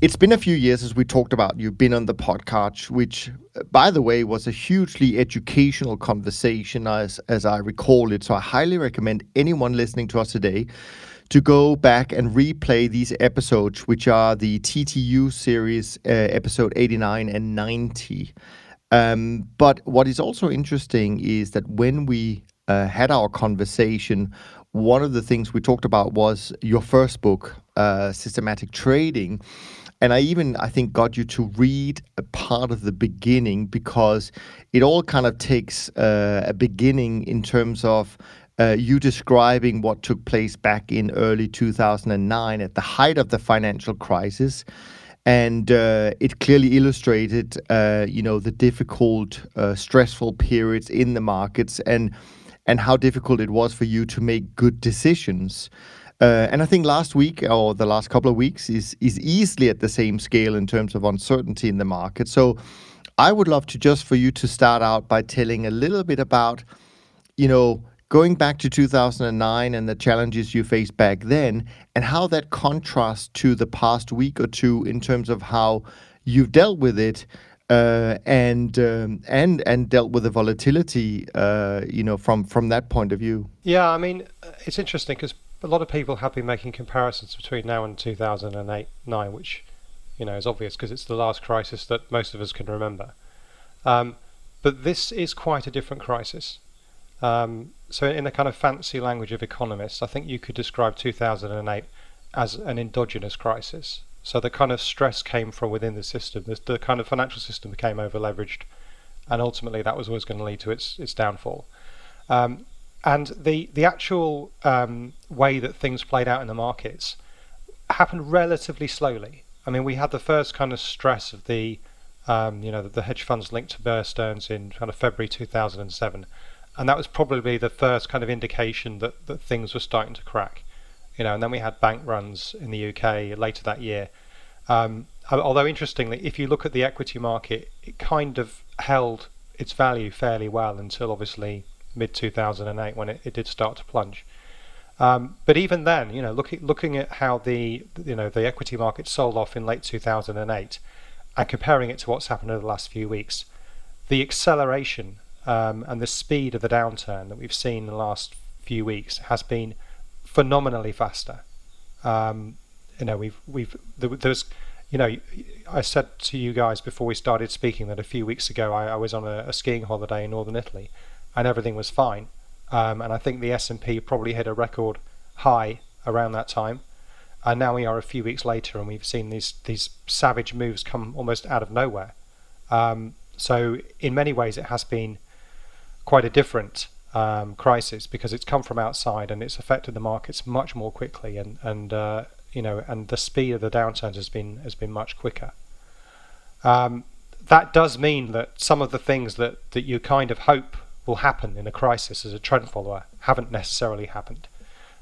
it's been a few years as we talked about. You've been on the podcast, which, by the way, was a hugely educational conversation, as as I recall it. So I highly recommend anyone listening to us today to go back and replay these episodes, which are the TTU series, uh, episode 89 and 90. Um, but what is also interesting is that when we uh, had our conversation, one of the things we talked about was your first book, uh, Systematic Trading and I even I think got you to read a part of the beginning because it all kind of takes uh, a beginning in terms of uh, you describing what took place back in early 2009 at the height of the financial crisis. And uh, it clearly illustrated, uh, you know, the difficult, uh, stressful periods in the markets, and and how difficult it was for you to make good decisions. Uh, and I think last week or the last couple of weeks is is easily at the same scale in terms of uncertainty in the market. So I would love to just for you to start out by telling a little bit about, you know, going back to 2009 and the challenges you faced back then, and how that contrasts to the past week or two in terms of how you've dealt with it. Uh, and um, and and dealt with the volatility, uh, you know, from from that point of view. Yeah, I mean, it's interesting because a lot of people have been making comparisons between now and 2008 9, which you know is obvious because it's the last crisis that most of us can remember. Um, but this is quite a different crisis. Um, so, in the kind of fancy language of economists, I think you could describe 2008 as an endogenous crisis. So, the kind of stress came from within the system. The, the kind of financial system became over leveraged, and ultimately that was always going to lead to its its downfall. Um, and the the actual um, way that things played out in the markets happened relatively slowly. I mean, we had the first kind of stress of the um, you know the, the, hedge funds linked to Bear Stearns in kind of February 2007, and that was probably the first kind of indication that that things were starting to crack. You know, and then we had bank runs in the UK later that year. Um, although interestingly, if you look at the equity market, it kind of held its value fairly well until obviously mid 2008 when it, it did start to plunge. Um, but even then, you know, looking looking at how the you know the equity market sold off in late 2008, and comparing it to what's happened over the last few weeks, the acceleration um, and the speed of the downturn that we've seen in the last few weeks has been phenomenally faster. Um, you know, we've we've there, there's you know, I said to you guys before we started speaking that a few weeks ago I, I was on a, a skiing holiday in northern Italy, and everything was fine. Um, and I think the S&P probably hit a record high around that time. And now we are a few weeks later, and we've seen these these savage moves come almost out of nowhere. Um, so in many ways, it has been quite a different um, crisis because it's come from outside and it's affected the markets much more quickly, and and uh, you know, and the speed of the downturns has been has been much quicker. Um, that does mean that some of the things that that you kind of hope will happen in a crisis as a trend follower haven't necessarily happened.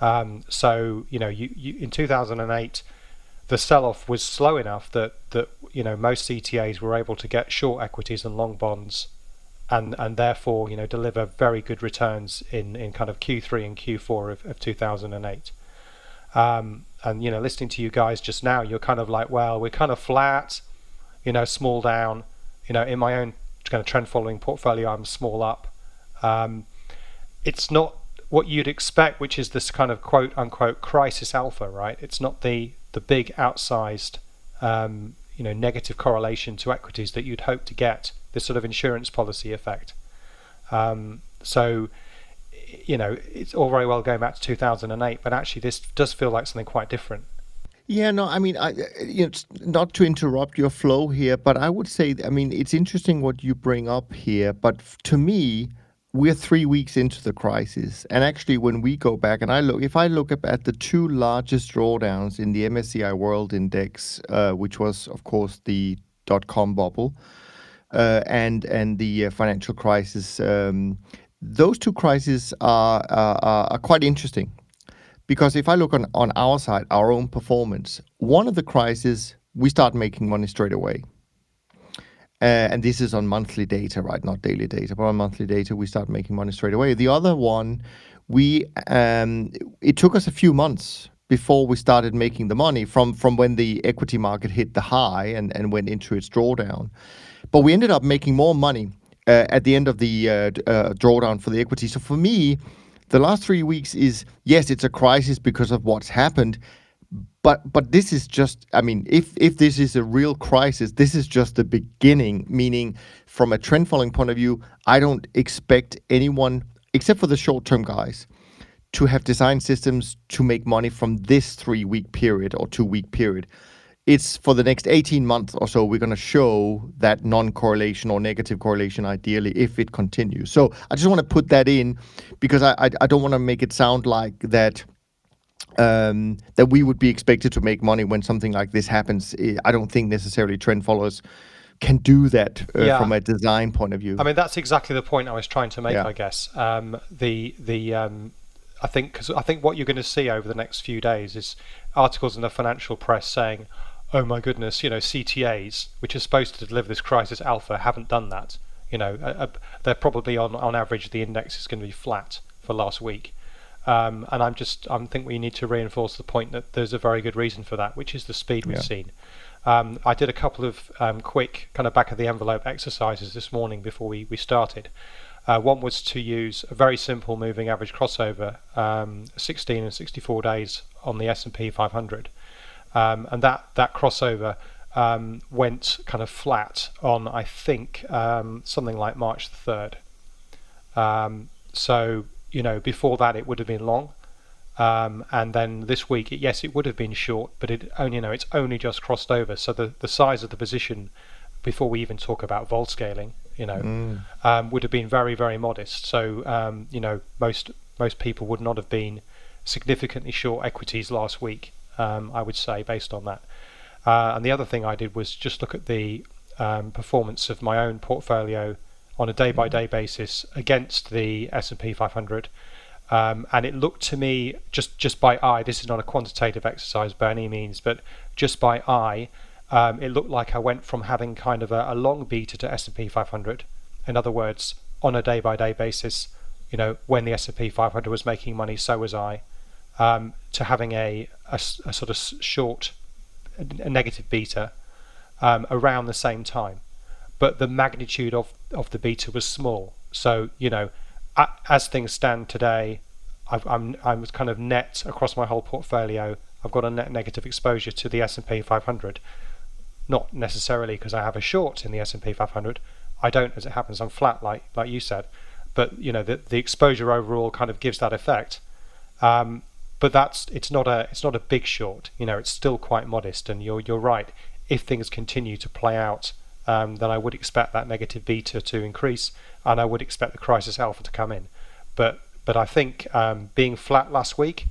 Um, so you know, you, you in 2008, the sell-off was slow enough that that you know most CTAs were able to get short equities and long bonds, and and therefore you know deliver very good returns in in kind of Q3 and Q4 of, of 2008. Um, and you know, listening to you guys just now, you're kind of like, well, we're kind of flat, you know, small down. You know, in my own kind of trend following portfolio, I'm small up. Um, it's not what you'd expect, which is this kind of quote unquote crisis alpha, right? It's not the the big outsized, um, you know, negative correlation to equities that you'd hope to get. This sort of insurance policy effect. Um, so, you know, it's all very well going back to 2008, but actually this does feel like something quite different. Yeah, no, I mean, I, you know, not to interrupt your flow here, but I would say, I mean, it's interesting what you bring up here, but to me, we're three weeks into the crisis. And actually, when we go back and I look, if I look at the two largest drawdowns in the MSCI World Index, uh, which was, of course, the dot com bubble uh, and and the uh, financial crisis, um, those two crises are, are, are quite interesting. Because if I look on, on our side, our own performance, one of the crises, we start making money straight away. Uh, and this is on monthly data, right? Not daily data, but on monthly data, we start making money straight away. The other one, we um, it took us a few months before we started making the money from from when the equity market hit the high and and went into its drawdown. But we ended up making more money uh, at the end of the uh, uh, drawdown for the equity. So for me, the last three weeks is yes, it's a crisis because of what's happened, but but this is just I mean, if if this is a real crisis, this is just the beginning. Meaning, from a trend following point of view, I don't expect anyone except for the short term guys to have designed systems to make money from this three week period or two week period it's for the next 18 months or so we're going to show that non-correlation or negative correlation ideally if it continues so i just want to put that in because i i, I don't want to make it sound like that um, that we would be expected to make money when something like this happens i don't think necessarily trend followers can do that uh, yeah. from a design point of view i mean that's exactly the point i was trying to make yeah. i guess um, the the um, I think because I think what you're going to see over the next few days is articles in the financial press saying, oh my goodness, you know, CTAs, which are supposed to deliver this crisis alpha, haven't done that. You know, uh, they're probably on on average the index is going to be flat for last week. Um, and I'm just I think we need to reinforce the point that there's a very good reason for that, which is the speed we've yeah. seen. Um, I did a couple of um, quick kind of back of the envelope exercises this morning before we, we started. Uh, one was to use a very simple moving average crossover, um, 16 and 64 days on the S&P 500, um, and that that crossover um, went kind of flat on I think um, something like March the third. Um, so you know before that it would have been long, um, and then this week it, yes it would have been short, but it only you know it's only just crossed over. So the the size of the position before we even talk about vol scaling, you know, mm. Um, would have been very very modest. So you know most most people would not have been significantly short equities last week um, I would say, based on that. Uh, and the other thing I did was just look at the um, performance of my own portfolio on a day-by-day basis against the S&P 500. Um, and it looked to me just just by eye. This is not a quantitative exercise by any means, but just by eye, um, it looked like I went from having kind of a, a long beta to S&P 500. In other words, on a day-by-day basis, you know, when the S&P 500 was making money, so was I um, to having a, a, a, sort of short a negative beta um, around the same time. But the magnitude of, of the beta was small. So, you know, as things stand today, i am I'm kind of net across my whole portfolio. I've got a net negative exposure to the S&P 500. Not necessarily because I have a short in the S&P 500. I don't, as it happens. I'm flat, like like you said. But you know, the the exposure overall kind of gives that effect. Um, but that's it's not a it's not a big short. You know, it's still quite modest. And you're you're right. If things continue to play out, um, then I would expect that negative beta to increase, and I would expect the crisis alpha to come in. But but I think um, being flat last week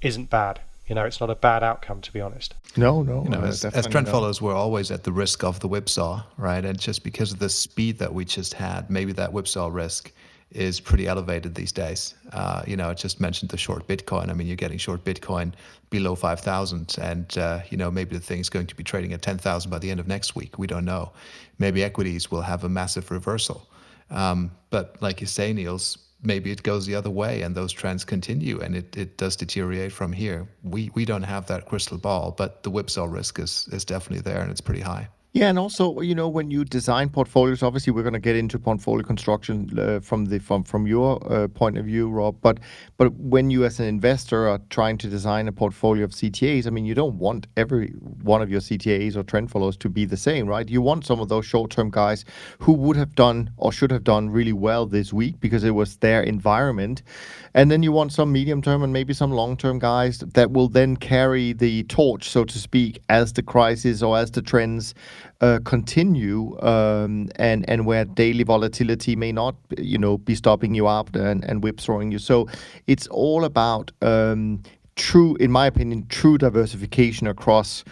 isn't bad. You know, it's not a bad outcome to be honest. No, no. You know, as, as trend no. followers, we're always at the risk of the whipsaw, right? And just because of the speed that we just had, maybe that whipsaw risk is pretty elevated these days. Uh, you know, I just mentioned the short Bitcoin. I mean, you're getting short Bitcoin below 5,000, and uh, you know maybe the thing's going to be trading at 10,000 by the end of next week. We don't know. Maybe equities will have a massive reversal. Um, but like you say, Niels, maybe it goes the other way and those trends continue and it, it does deteriorate from here. We we don't have that crystal ball, but the whipsaw risk is is definitely there and it's pretty high. Yeah, and also, you know, when you design portfolios, obviously we're going to get into portfolio construction uh, from the from from your uh, point of view, Rob. But but when you as an investor are trying to design a portfolio of CTAs, I mean, you don't want every one of your CTAs or trend followers to be the same, right? You want some of those short-term guys who would have done or should have done really well this week because it was their environment, and then you want some medium-term and maybe some long-term guys that will then carry the torch, so to speak, as the crisis or as the trends continue um, and and where daily volatility may not you know be stopping you up and, and whipsawing you. So it's all about um, true in my opinion true diversification across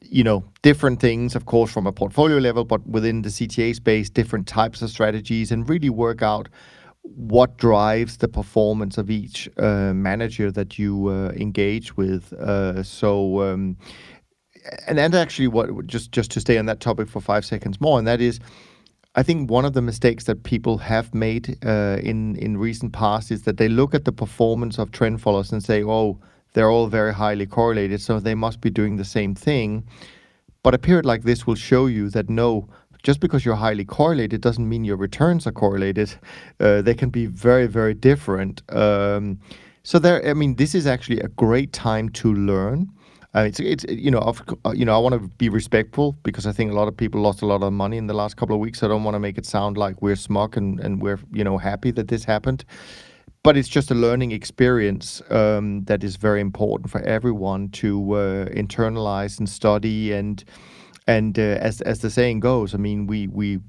you know different things of course from a portfolio level but within the cta space different types of strategies and really work out what drives the performance of each uh, manager that you uh, engage with. Uh, so um, and and actually what just just to stay on that topic for five seconds more, and that is, I think one of the mistakes that people have made uh, in in recent past is that they look at the performance of trend followers and say, oh. they're all very highly correlated, so they must be doing the same thing. But a period like this will show you that no, just because you're highly correlated doesn't mean your returns are correlated. Uh, they can be very, very different. Um, so there, I mean, this is actually a great time to learn. Uh, it's it's you know of, uh, you know I want to be respectful because I think a lot of people lost a lot of money in the last couple of weeks. I don't want to make it sound like we're smug and, and we're you know happy that this happened, but it's just a learning experience um, that is very important for everyone to uh, internalize and study and and uh, as as the saying goes, I mean we we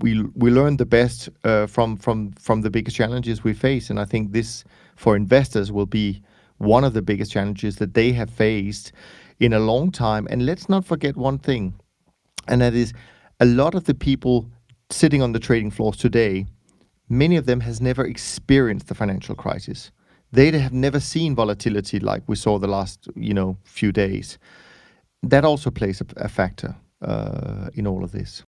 we we learn the best uh, from from from the biggest challenges we face, and I think this for investors will be one of the biggest challenges that they have faced in a long time. And let's not forget one thing, and that is a lot of the people sitting on the trading floors today, many of them has never experienced the financial crisis. They have never seen volatility like we saw the last, you know, few days. That also plays a, a factor uh, in all of this.